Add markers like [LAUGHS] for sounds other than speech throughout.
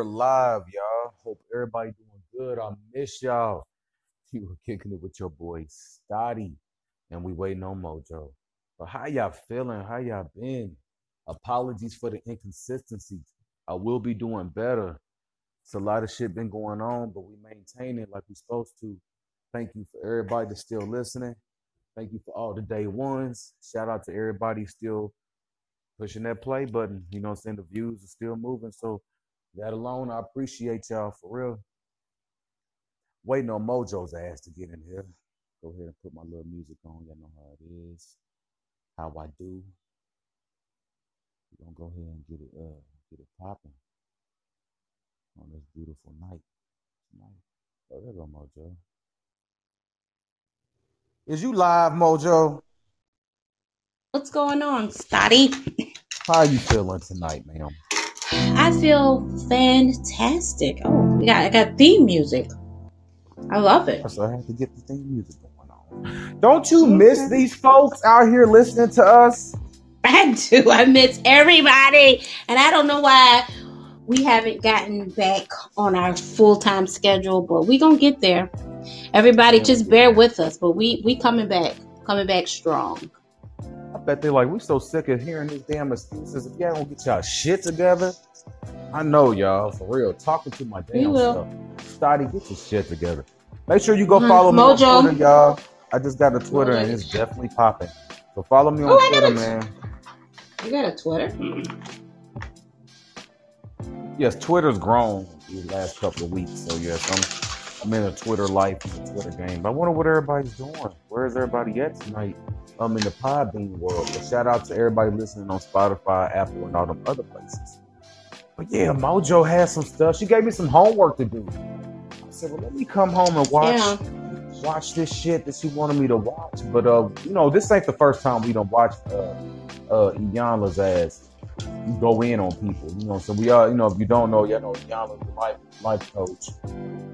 We are live, y'all. Hope everybody doing good. I miss y'all. You were kicking it with your boy Stotty, and we waiting on Mojo. But how y'all feeling? How y'all been? Apologies for the inconsistency. I will be doing better. It's a lot of shit been going on, but we maintain it like we supposed to. Thank you for everybody that's still listening. Thank you for all the day ones. Shout out to everybody still pushing that play button. You know I'm saying? The views are still moving. So that alone, I appreciate y'all for real. Waiting on Mojo's ass to get in here. Go ahead and put my little music on. Y'all know how it is. How I do. We're gonna go ahead and get it uh get it popping on this beautiful night tonight. Oh, there go Mojo. Is you live, Mojo? What's going on, Stotty? How you feeling tonight, ma'am? I feel fantastic. Oh, we got I got theme music. I love it. So I have to get the theme music going on. Don't you miss these folks out here listening to us? I do. [LAUGHS] I miss everybody, and I don't know why we haven't gotten back on our full time schedule, but we gonna get there. Everybody, just bear with us. But we we coming back, coming back strong. I bet they're like, we so sick of hearing these damn excuses. If y'all don't get y'all shit together, I know y'all for real. Talking to my damn self. Stotty, get your shit together. Make sure you go Mhm. follow me on Twitter, y'all. I just got a Twitter and it's definitely popping. So follow me on Oh, Twitter, man. You got a Twitter? Yes, Twitter's grown these last couple of weeks. So yes, I'm I'm in a Twitter life and a Twitter game. But I wonder what everybody's doing. Where is everybody at tonight? I'm in the Podbean world. But shout out to everybody listening on Spotify, Apple, and all them other places. But yeah, Mojo has some stuff. She gave me some homework to do. I said, well, let me come home and watch Yeah. watch this shit that she wanted me to watch. But uh, you know, this ain't the first time we don't watch uh uh Iyanla's ass go in on people. You know, so we are, you know, if you don't know, y'all know, Iyanla's a life life coach.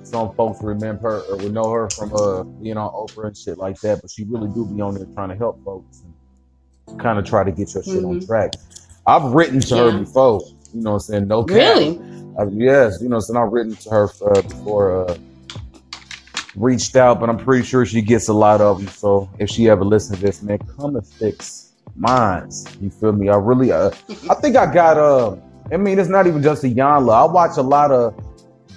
Some folks remember her or will know her from uh being on Oprah and shit like that, but she really do be on there trying to help folks and kind of try to get your shit on Mhm. track. I've written to her before, you know, what I'm saying no cap. Really? Uh, yes, you know, so I've written to her uh, before, uh, reached out, but I'm pretty sure she gets a lot of them. So if she ever listens to this, man, come and fix mines. You feel me? I really, uh, I think I got, uh, I mean, it's not even just Iyanla. I watch a lot of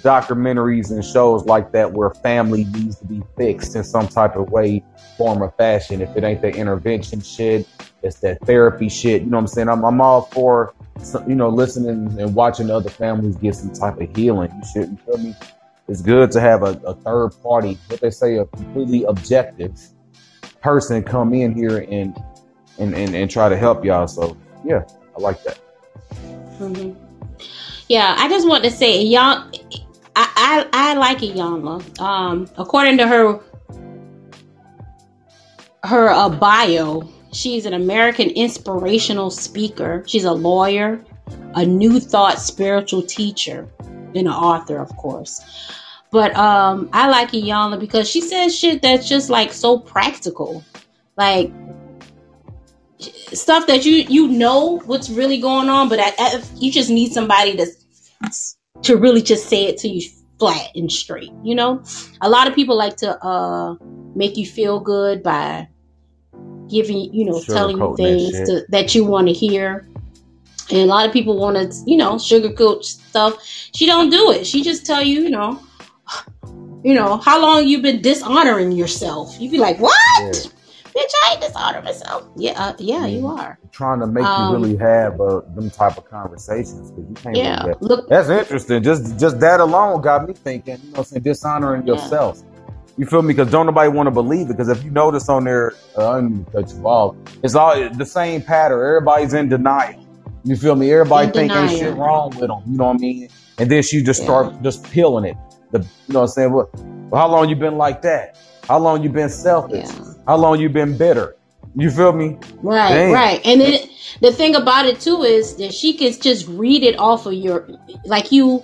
documentaries and shows like that where family needs to be fixed in some type of way, form, or fashion. If it ain't the intervention shit, it's that therapy shit. You know what I'm saying? I'm, I'm all for you know, listening and watching other families get some type of healing. You should, feel me? It's good to have a, a third party, what they say, a completely objective person come in here and and, and, and try to help y'all. So yeah, I like that. hmm Yeah, I just want to say, y'all, I, I, I like Iyanla. Um, according to her her uh, bio, she's an American inspirational speaker. She's a lawyer, a New Thought spiritual teacher, and an author, of course. But um, I like Iyanla because she says shit that's just like so practical, like stuff that you you know what's really going on, but I, I, you just need somebody to to really just say it to you flat and straight. You know, a lot of people like to uh make you feel good by giving you know telling you Sugarcoating that things to, that you want to hear. And a lot of people want to, you know, sugarcoat stuff. She don't do it. She just tell you, you know, you know, how long you've been dishonoring yourself. You'd be like, what? Yeah. Bitch, I ain't dishonoring myself. Yeah, uh, yeah, you are. Trying to make Um, you really have uh, them type of conversations because you can't Yeah. really get Look, That's interesting. Just just that alone got me thinking, you know, what I'm saying dishonoring Yeah. yourself. You feel me? Because don't nobody want to believe it. Because if you notice on there, uh, I didn't cut you off. It's all the same pattern. Everybody's in denial. You feel me? Everybody In think ain't shit wrong with them. You know what I mean? And then she just Yeah. start just peeling it. The you know what I'm saying? What? Well, how long you been like that? How long you been selfish? Yeah. How long you been bitter? You feel me? Right, Damn. right. And then the thing about it too is that she can just read it off of your like you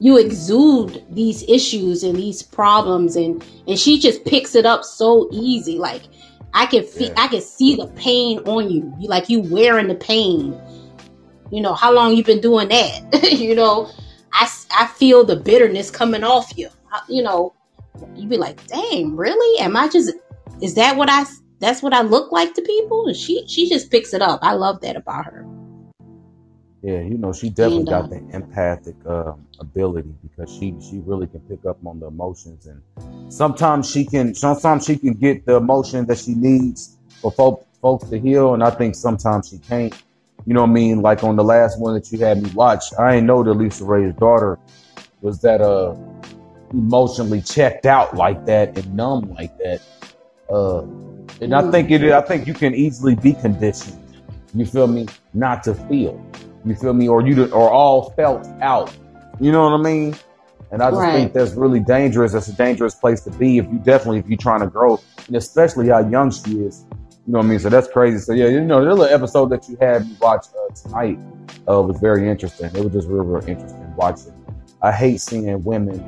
you exude these issues and these problems and and she just picks it up so easy. Like I can feel Yeah. I can see the pain on you. You like you wearing the pain. You know, how long you been doing that? [LAUGHS] you know, I, I feel the bitterness coming off you. You know, you be like, dang, really? Am I just, is that what I, that's what I look like to people? And she, she just picks it up. I love that about her. Yeah, you know, she definitely and, got the empathic uh, ability because she she really can pick up on the emotions and sometimes she can sometimes she can get the emotion that she needs for folk, folks to heal and I think sometimes she can't. You know what I mean? Like on the last one that you had me watch, I ain't know that LisaRaye's daughter was that uh emotionally checked out like that and numb like that. Uh and I think it I think you can easily be conditioned. You feel me? Not to feel. You feel me? Or you or all felt out. You know what I mean? And I just right. think that's really dangerous. That's a dangerous place to be if you definitely if you're trying to grow, and especially how young she is. You know what I mean? So that's crazy. So yeah, you know, the little episode that you had me watch uh, tonight uh, was very interesting. It was just real, real interesting watching. I hate seeing women,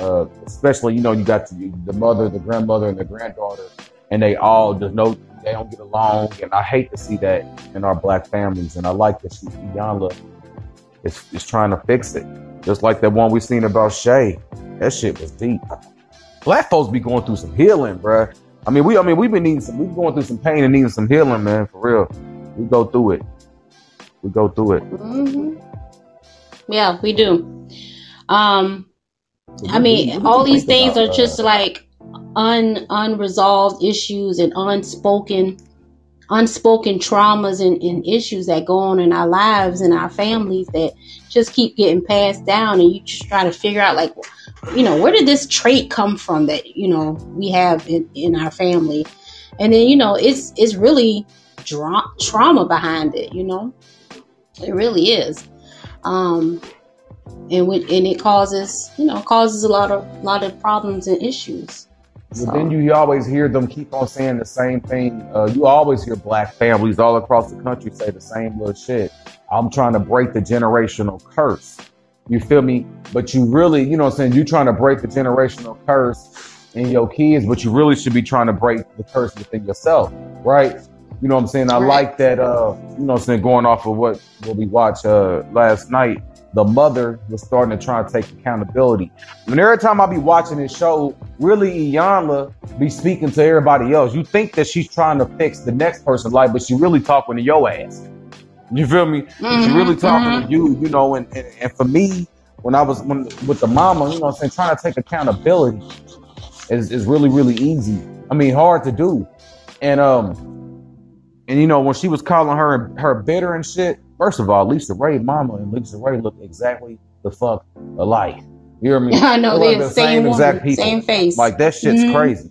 uh, especially you know, you got the, the mother, the grandmother, and the granddaughter, and they all just no they don't get along, and I hate to see that in our black families. And I like that she Iyanla is, is trying to fix it, just like that one we seen about Shay. That shit was deep. Black folks be going through some healing, bruh. I mean, we I mean we've been needing some we've going through some pain and needing some healing, man, for real. We go through it. We go through it. Mm-hmm. Yeah, we do. Um, I mean, all these things are just like un unresolved issues and unspoken unspoken traumas and, and, issues that go on in our lives and our families that just keep getting passed down. And you just try to figure out like you know where did this trait come from that you know we have in, in our family? And then you know it's it's really dra- trauma behind it you know? It really is. Um and when and it causes you know causes a lot of lot of problems and issues so. But then you, always hear them keep on saying the same thing. Uh, you always hear black families all across the country say the same little shit. I'm trying to break the generational curse. You feel me? But you really, you know what I'm saying? You're trying to break the generational curse in your kids, but you really should be trying to break the curse within yourself, right? You know what I'm saying? I right. like that, uh, you know what I'm saying? Going off of what, what we watched, uh, last night the mother was starting to try to take accountability. And every time I be watching this show, really Iyanla be speaking to everybody else. You think that she's trying to fix the next person's life, but she really talking to your ass. You feel me? Mm-hmm, she really talking mm-hmm. to you, you know, and, and, and, for me, when I was when, with the mama, you know I'm saying, trying to take accountability is, is really, really easy. I mean, hard to do. And um and you know, when she was calling her her bitter and shit, First of all, LisaRaye mama and LisaRaye look exactly the fuck alike. You hear me? [LAUGHS] I know they're the same, same exact people. same face. Like that shit's mm-hmm. crazy.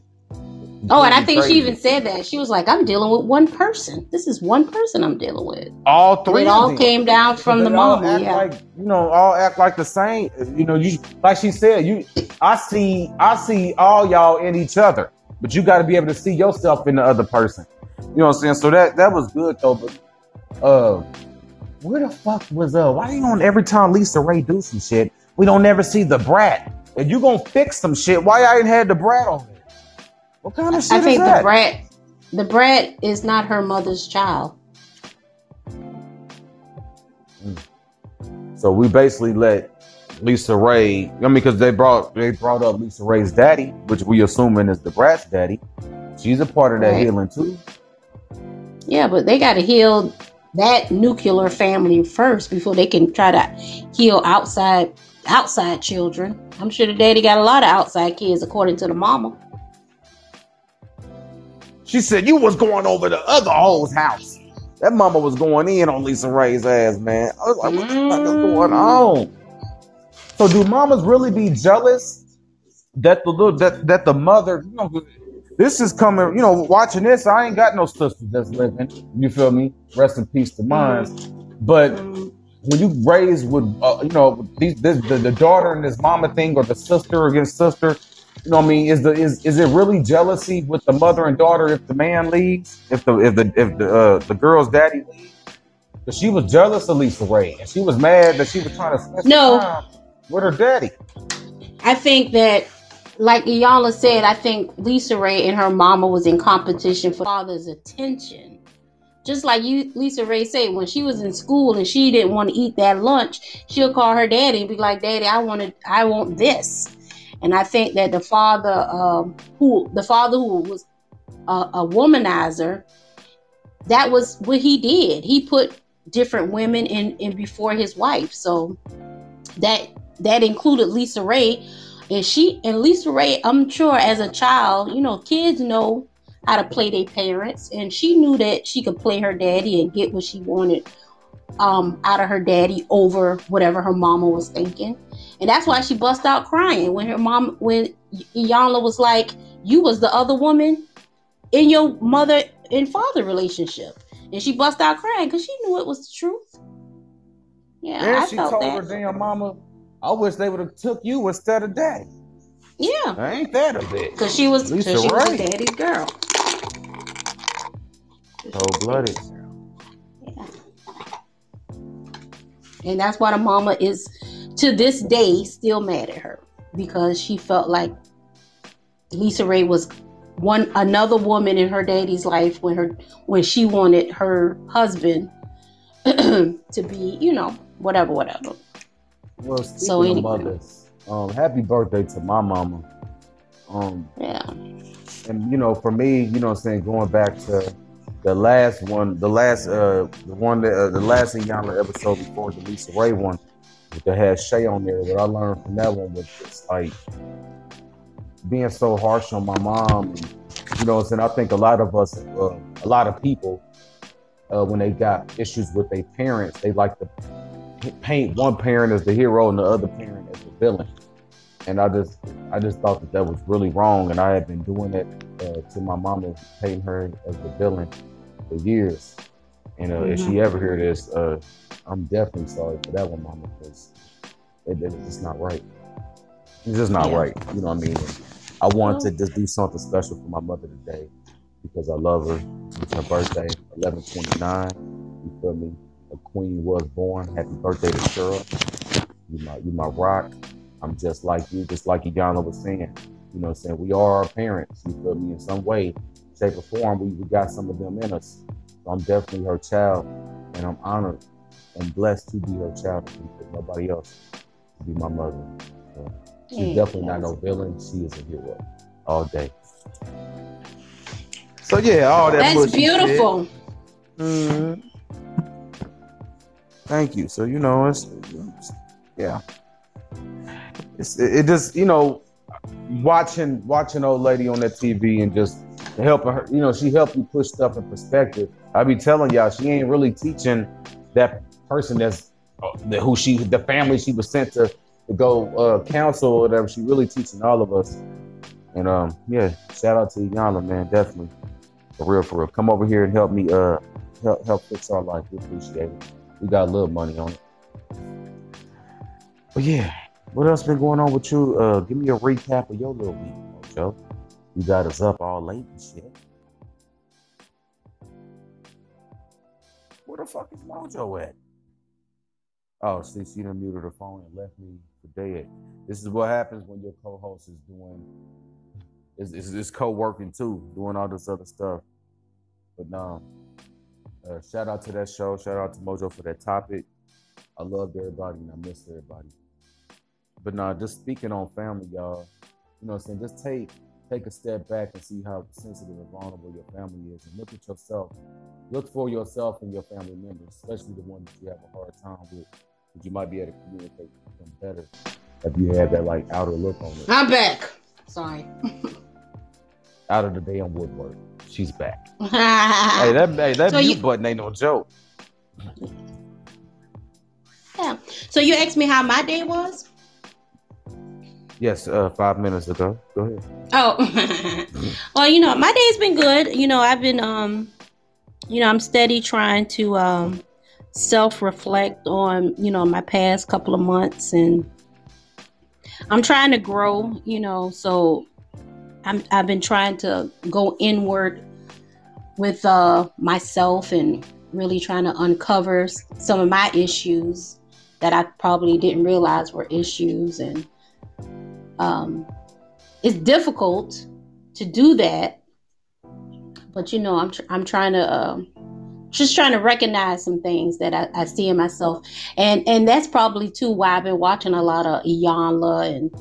Oh, and I think crazy. she even said that. She was like, I'm dealing with one person. This is one person I'm dealing with. All three. It all came down from the mama. Yeah. Like, you know, all act like the same. You know, you like she said, you I see I see all y'all in each other. But you gotta be able to see yourself in the other person. You know what I'm saying? So that that was good though, but uh where the fuck was uh why you on every time LisaRaye do some shit, we don't never see the brat. If you gonna fix some shit, why I ain't had the brat on there? What kind of shit I think the brat the brat is not her mother's child. So we basically let LisaRaye. I mean, because they brought they brought up LisaRaye's daddy, which we assuming is the brat's daddy. She's a part of that right. healing too. Yeah, but they got to heal that nuclear family first before they can try to heal outside outside children. I'm sure the daddy got a lot of outside kids, according to the mama. She said you was going over the other hoe's house. That mama was going in on LisaRaye's ass, man. I was like, what the fuck is going mm. on? So do mamas really be jealous that the little that that the mother, you know, this is coming, you know, watching this, I ain't got no sisters that's living. You feel me? Rest in peace to mine. But when you raise with, uh, you know, these, this, the, the daughter and this mama thing or the sister against sister, you know what I mean? Is the is is it really jealousy with the mother and daughter if the man leaves, if the if the if the uh, the girl's daddy leaves? But she was jealous of LisaRaye, and she was mad that she was trying to spend no. time with her daddy. I think that like Iyanla said, I think LisaRaye and her mama was in competition for father's attention. just like you LisaRaye said, when she was in school and she didn't want to eat that lunch, she'll call her daddy and be like, "Daddy, I wanted, I want this." And I think that the father, um, who the father who was a, a womanizer, that was what he did. He put different women in in before his wife. So that that included LisaRaye. And she and LisaRaye, I'm sure as a child, you know, kids know how to play their parents, and she knew that she could play her daddy and get what she wanted um, out of her daddy over whatever her mama was thinking, and that's why she bust out crying when her mom, when Iyanla was like, "You was the other woman in your mother and father relationship," and she bust out crying because she knew it was the truth. Yeah, and I she told that. her damn mama, I wish they would have took you instead of daddy. Yeah, Ain't that a bit? because she was Lisa because she was a daddy's girl. Cold blooded. Yeah. And that's why the mama is to this day still mad at her because she felt like LisaRaye was one another woman in her daddy's life when her when she wanted her husband [CLEARS THROAT] to be, you know, whatever, whatever. Well, speaking So anyway. mothers, um, happy birthday to my mama. Um, Yeah. and you know, for me, you know, what I'm saying going back to the last one, the last, uh, the one that uh, the last Iyanla episode before the LisaRaye one, that had Shay on there. What I learned from that one was just like being so harsh on my mom. And, you know, what I'm saying I think a lot of us, uh, a lot of people, uh, when they got issues with their parents, they like to paint one parent as the hero and the other parent as the villain. And I just, I just thought that that was really wrong. And I had been doing it uh, to my mama, painting her as the villain for years. And uh, if she ever hear this, uh, I'm definitely sorry for that one, mama, because it, it- it's not right. It's just not Yeah. right. You know what I mean? And I wanted to just do something special for my mother today because I love her. It's her birthday, 1129. You feel me? A queen was born. Happy birthday to Cheryl. You my, you my rock. I'm just like you, just like Iyanla was saying. You know what I'm saying? We are our parents. You feel me? In some way, shape, or form, we, we got some of them in us. So I'm definitely her child, and I'm honored and blessed to be her child because nobody else to be my mother. So she's Yeah, definitely not yes. no villain. She is a hero all day. So yeah, all that. That's bullshit shit. beautiful. Mhm. Thank you. So you know, it's, it's- yeah. It's it, it just you know, watching watching old lady on that TV and just helping her. You know, she helped you put stuff in perspective. I be telling y'all, she ain't really teaching that person that's uh, the, who she the family she was sent to to go uh, counsel or whatever. She really teaching all of us. And um, yeah, shout out to Iyanla, man, definitely for real, for real. Come over here and help me uh help help fix our life. We appreciate it. We got a little money on it. But yeah, what else been going on with you? Uh, give me a recap of your little week, Joe. You got us up all late and shit. Where the fuck is Mojo at? Oh, see, she done muted her phone and left me for dead. This is what happens when your co-host is doing is is, co-working too, doing all this other stuff. But no, uh, shout out to that show. Shout out to Mojo for that topic. I loved everybody and I missed everybody. But nah, just speaking on family, y'all. You know what I'm saying? Just take take a step back and see how sensitive and vulnerable your family is, and look at yourself. Look for yourself and your family members, especially the ones that you have a hard time with, that you might be able to communicate with them better if you have that like outer look on it. I'm back. Sorry. [LAUGHS] Out of the damn woodwork, she's back. [LAUGHS] hey, that hey, that So mute you- button ain't no joke. Yeah. So you asked me how my day was? Yes, uh, five minutes ago. Go ahead. Oh, [LAUGHS] well, you know, my day's been good. You know, I've been, um, you know, I'm steady trying to um, self reflect on, you know, my past couple of months, and I'm trying to grow. You know, so I'm I've been trying to go inward with uh, myself and really trying to uncover some of my issues that I probably didn't realize were issues and. Um, it's difficult to do that but you know i'm tr- i'm trying to um just trying to recognize some things that I, I, see in myself, and and that's probably too why I've been watching a lot of Iyanla and,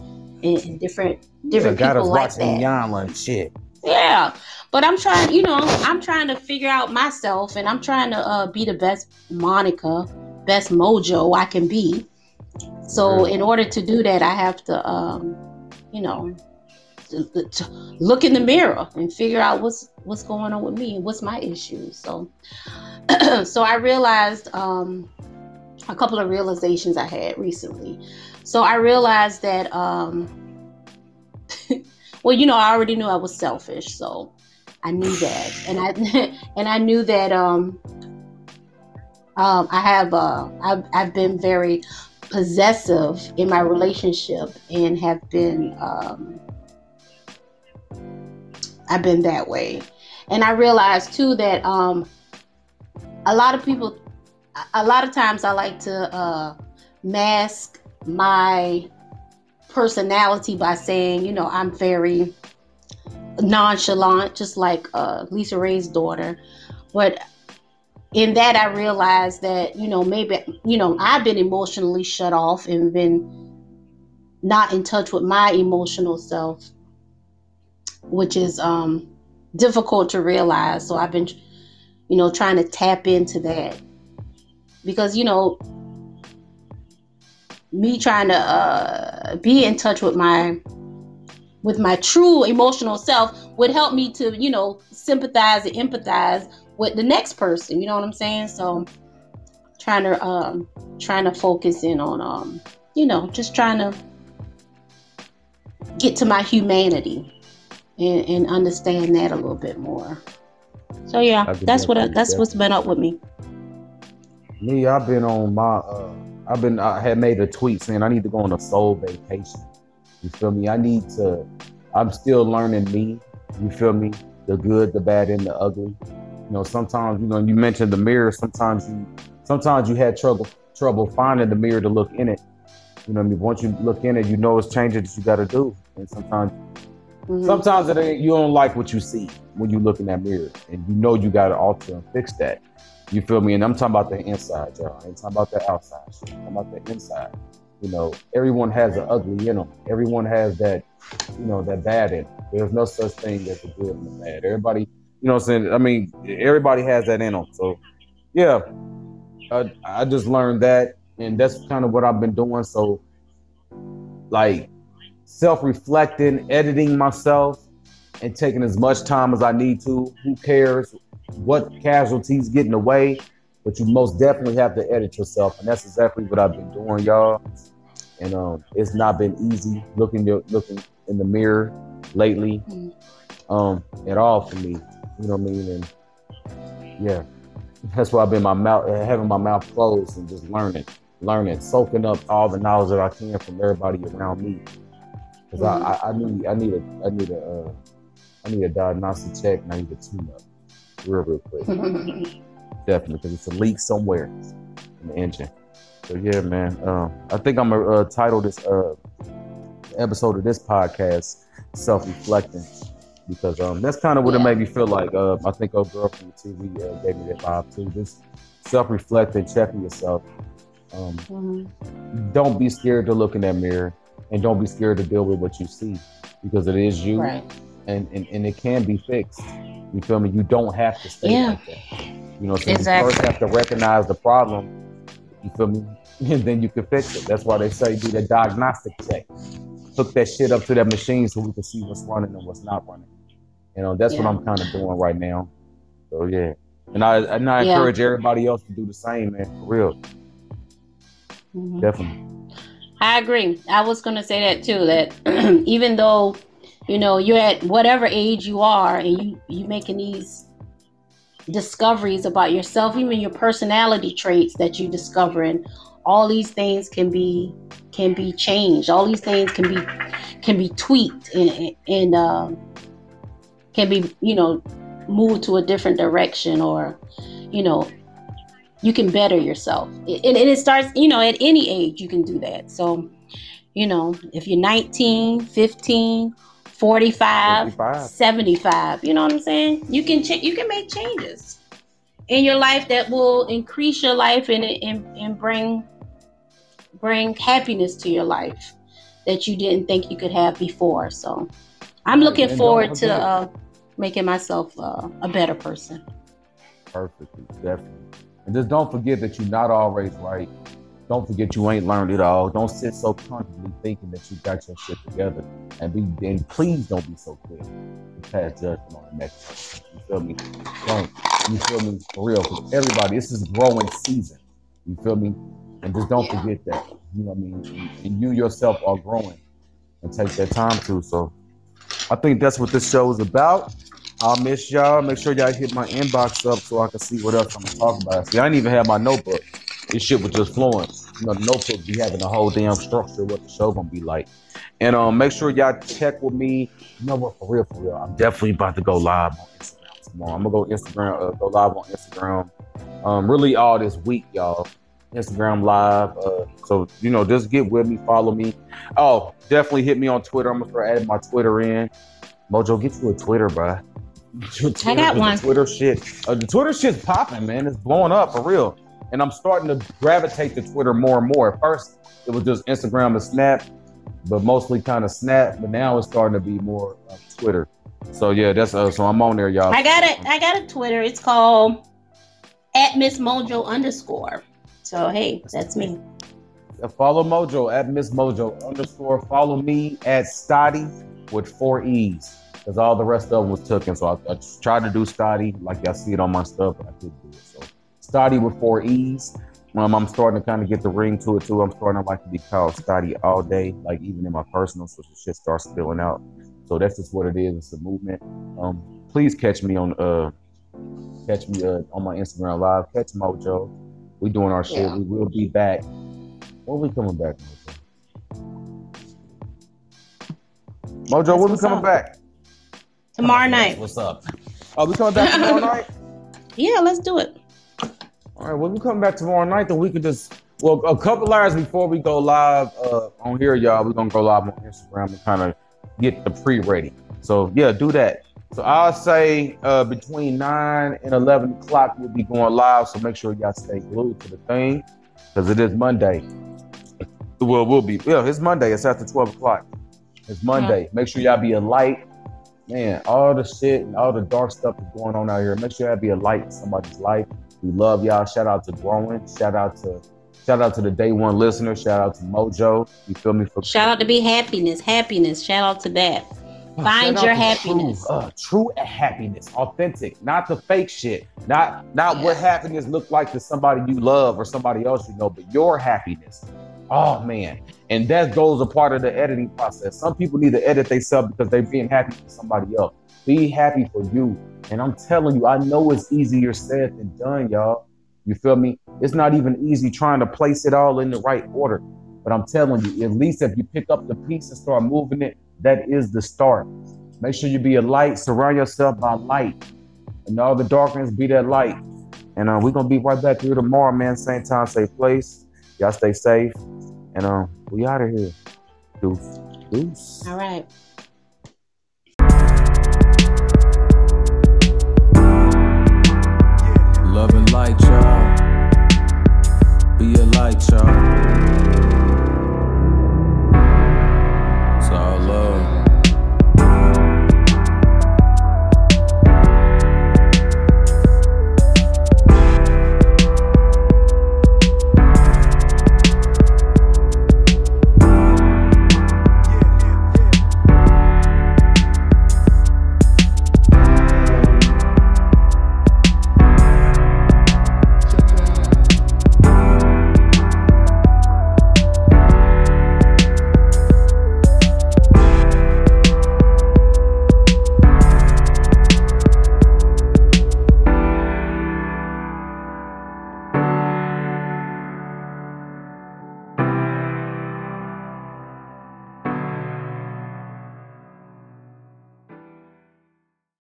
and, and different different yeah, people like that. Iyanla and shit. Yeah, but I'm trying, you know, I'm trying to figure out myself, and I'm trying to uh, be the best Monica, best Mojo I can be. So in order to do that, I have to, um, you know, to, to look in the mirror and figure out what's what's going on with me and what's my issues. So, [CLEARS THROAT] so I realized um, a couple of realizations I had recently. So I realized that, um, [LAUGHS] well, you know, I already knew I was selfish, so I knew that, and I [LAUGHS] and I knew that um, um, I have uh, I've, I've been very possessive in my relationship and have been um, I've been that way. And I realized too that um, a lot of people, a lot of times I like to uh, mask my personality by saying, you know, I'm very nonchalant, just like uh, LisaRaye's daughter. But in that, I realized that, you know, maybe, you know, I've been emotionally shut off and been not in touch with my emotional self which is um, difficult to realize. So I've been, you know, trying to tap into that because you know, me trying to uh, be in touch with my with my true emotional self would help me to you know sympathize and empathize with the next person. You know what I'm saying? So trying to um, trying to focus in on um, you know just trying to get to my humanity and, and understand that a little bit more. So yeah, that's what I, that's what's been up with me. Me, I've been on my uh, I've been I had made a tweet saying I need to go on a soul vacation. You feel me? I need to I'm still learning me. You feel me? The good, the bad, and the ugly. You know, sometimes, you know, you mentioned the mirror, sometimes you sometimes you had trouble trouble finding the mirror to look in it. You know I mean? Once you look in it, you know it's changes that you gotta do. And sometimes Mm-hmm. Sometimes it ain't, you don't like what you see when you look in that mirror, and you know you got to alter and fix that. You feel me? And I'm talking about the inside, y'all. I ain't talking about the outside. I'm talking about the inside. You know, everyone has an ugly in them. Everyone has that, you know, that bad in them. There's no such thing as the good and the bad. Everybody, you know, what I'm saying. I mean, everybody has that in them. So, yeah, I, I just learned that, and that's kind of what I've been doing. So, like, self-reflecting, editing myself, and taking as much time as I need to. Who cares what casualties getting away? But you most definitely have to edit yourself, and that's exactly what I've been doing, y'all. And um, it's not been easy looking looking in the mirror lately, um, at all for me. You know what I mean? And yeah, that's why I've been my mouth having my mouth closed and just learning, learning, soaking up all the knowledge that I can from everybody around me because mm-hmm. I, I, I need I need a I need a uh, I need a diagnostic check and I need a tune up real real quick. [LAUGHS] Definitely because it's a leak somewhere in the engine. So yeah, man. Um, I think I'm gonna uh, title this uh, episode of this podcast "Self Reflecting" because um, that's kind of what yeah. it made me feel like. Uh, I think a girl from the TV uh, gave me that vibe too. Just self reflecting, checking yourself. Um, mm-hmm. Don't be scared to look in that mirror and don't be scared to deal with what you see because it is you right. and, and and it can be fixed you feel me you don't have to stay yeah. like that you know so exactly. you first have to recognize the problem you feel me [LAUGHS] and then you can fix it that's why they say do the diagnostic check hook that shit up to that machine so we can see what's running and what's not running you know that's yeah. what i'm kind of doing right now so yeah and i and i yeah. encourage everybody else to do the same man for real mm-hmm. definitely I agree. I was going to say that too. That [CLEARS THROAT] even though you know you're at whatever age you are, and you you making these discoveries about yourself, even your personality traits that you discovering, all these things can be can be changed. All these things can be can be tweaked and and uh, can be you know moved to a different direction or you know you can better yourself. And it, it starts, you know, at any age you can do that. So, you know, if you're 19, 15, 45, 75. 75, you know what I'm saying? You can ch- you can make changes. in your life that will increase your life and and, and bring bring happiness to your life that you didn't think you could have before. So I'm looking And forward to uh, making myself uh, a better person. Perfectly, definitely. And just don't forget that you're not always right. Don't forget you ain't learned it all. Don't sit so comfortably thinking that you got your shit together. And be and please don't be so quick to pass judgment on the next. You feel me? Don't. You feel me? For real. 'Cause everybody, this is growing season. You feel me? And just don't forget that. You know what I mean? And, you yourself are growing. And take that time to. So I think that's what this show is about. I'll miss y'all. Make sure y'all hit my inbox up so I can see what else I'm talk about. See, I didn't even have my notebook. This shit was just flowing. You know, the notebook be having the whole damn structure of what the show gonna be like. And um, make sure y'all check with me. You know what? For real, for real. I'm definitely about to go live on Instagram tomorrow. I'm gonna go Instagram, uh, go live on Instagram. Um, really all this week, y'all. Instagram live. Uh, so you know, just get with me, follow me. Oh, definitely hit me on Twitter. I'm gonna start adding my Twitter in. Mojo, get you a Twitter, bruh. [LAUGHS] Get you a Twitter, got one. Twitter shit. Uh, the Twitter shit's popping, man. It's blowing up for real. And I'm starting to gravitate to Twitter more and more. At first, it was just Instagram and Snap, but mostly kind of Snap. But now it's starting to be more uh, Twitter. So yeah, that's uh, so I'm on there, y'all. I got it. I got a Twitter. It's called at Miss Mojo underscore. So hey, that's me. Follow Mojo at Miss Mojo underscore. Follow me at Stotty with four E's because all the rest of them was taken. So I, I tried to do Stotty like y'all see it on my stuff, but I couldn't do it. So Stotty with four E's. Um, I'm starting to kind of get the ring to it too. I'm starting to like to be called Stotty all day, like even in my personal, so the shit starts spilling out. So that's just what it is. It's a movement. Um, please catch me on uh, catch me uh, on my Instagram live. Catch Mojo. We doing our shit. Yeah. We will be back. When we coming back, Mojo? Mojo, when we coming up. back? Tomorrow night. What's up? Oh, we coming back tomorrow [LAUGHS] night? Yeah, let's do it. All right, when we come back tomorrow night, then we can just well a couple hours before we go live uh, on here, y'all. We're gonna go live on Instagram and kind of get the pre-ready. So yeah, do that. So I'll say uh, between nine and eleven o'clock we'll be going live. So make sure y'all stay glued to the thing because it is Monday. Well, we'll be yeah, it's Monday. It's after twelve o'clock. It's Monday. Make sure y'all be a light. Man, all the shit and all the dark stuff is going on out here. Make sure y'all be a light in somebody's life. We love y'all. Shout out to Growing. Shout out to shout out to the day one listener. Shout out to Mojo. You feel me? For Shout out to be happiness, happiness. Shout out to that. Oh, Find your happiness. True, uh, true happiness, authentic, not the fake shit. Not not what happiness look like to somebody you love or somebody else you know, but your happiness. Oh man, and that goes a part of the editing process. Some people need to edit themselves because they're being happy for somebody else. Be happy for you. And I'm telling you, I know it's easier said than done, y'all. You feel me? It's not even easy trying to place it all in the right order. But I'm telling you, at least if you pick up the piece and start moving it, that is the start. Make sure you be a light, surround yourself by light. And all the darkness, be that light. And uh, we're gonna be right back here tomorrow, man. Same time, same place. Y'all stay safe. And um, we out of here. Deuce. Deuce. All right. Love and light, y'all. Be a light, y'all.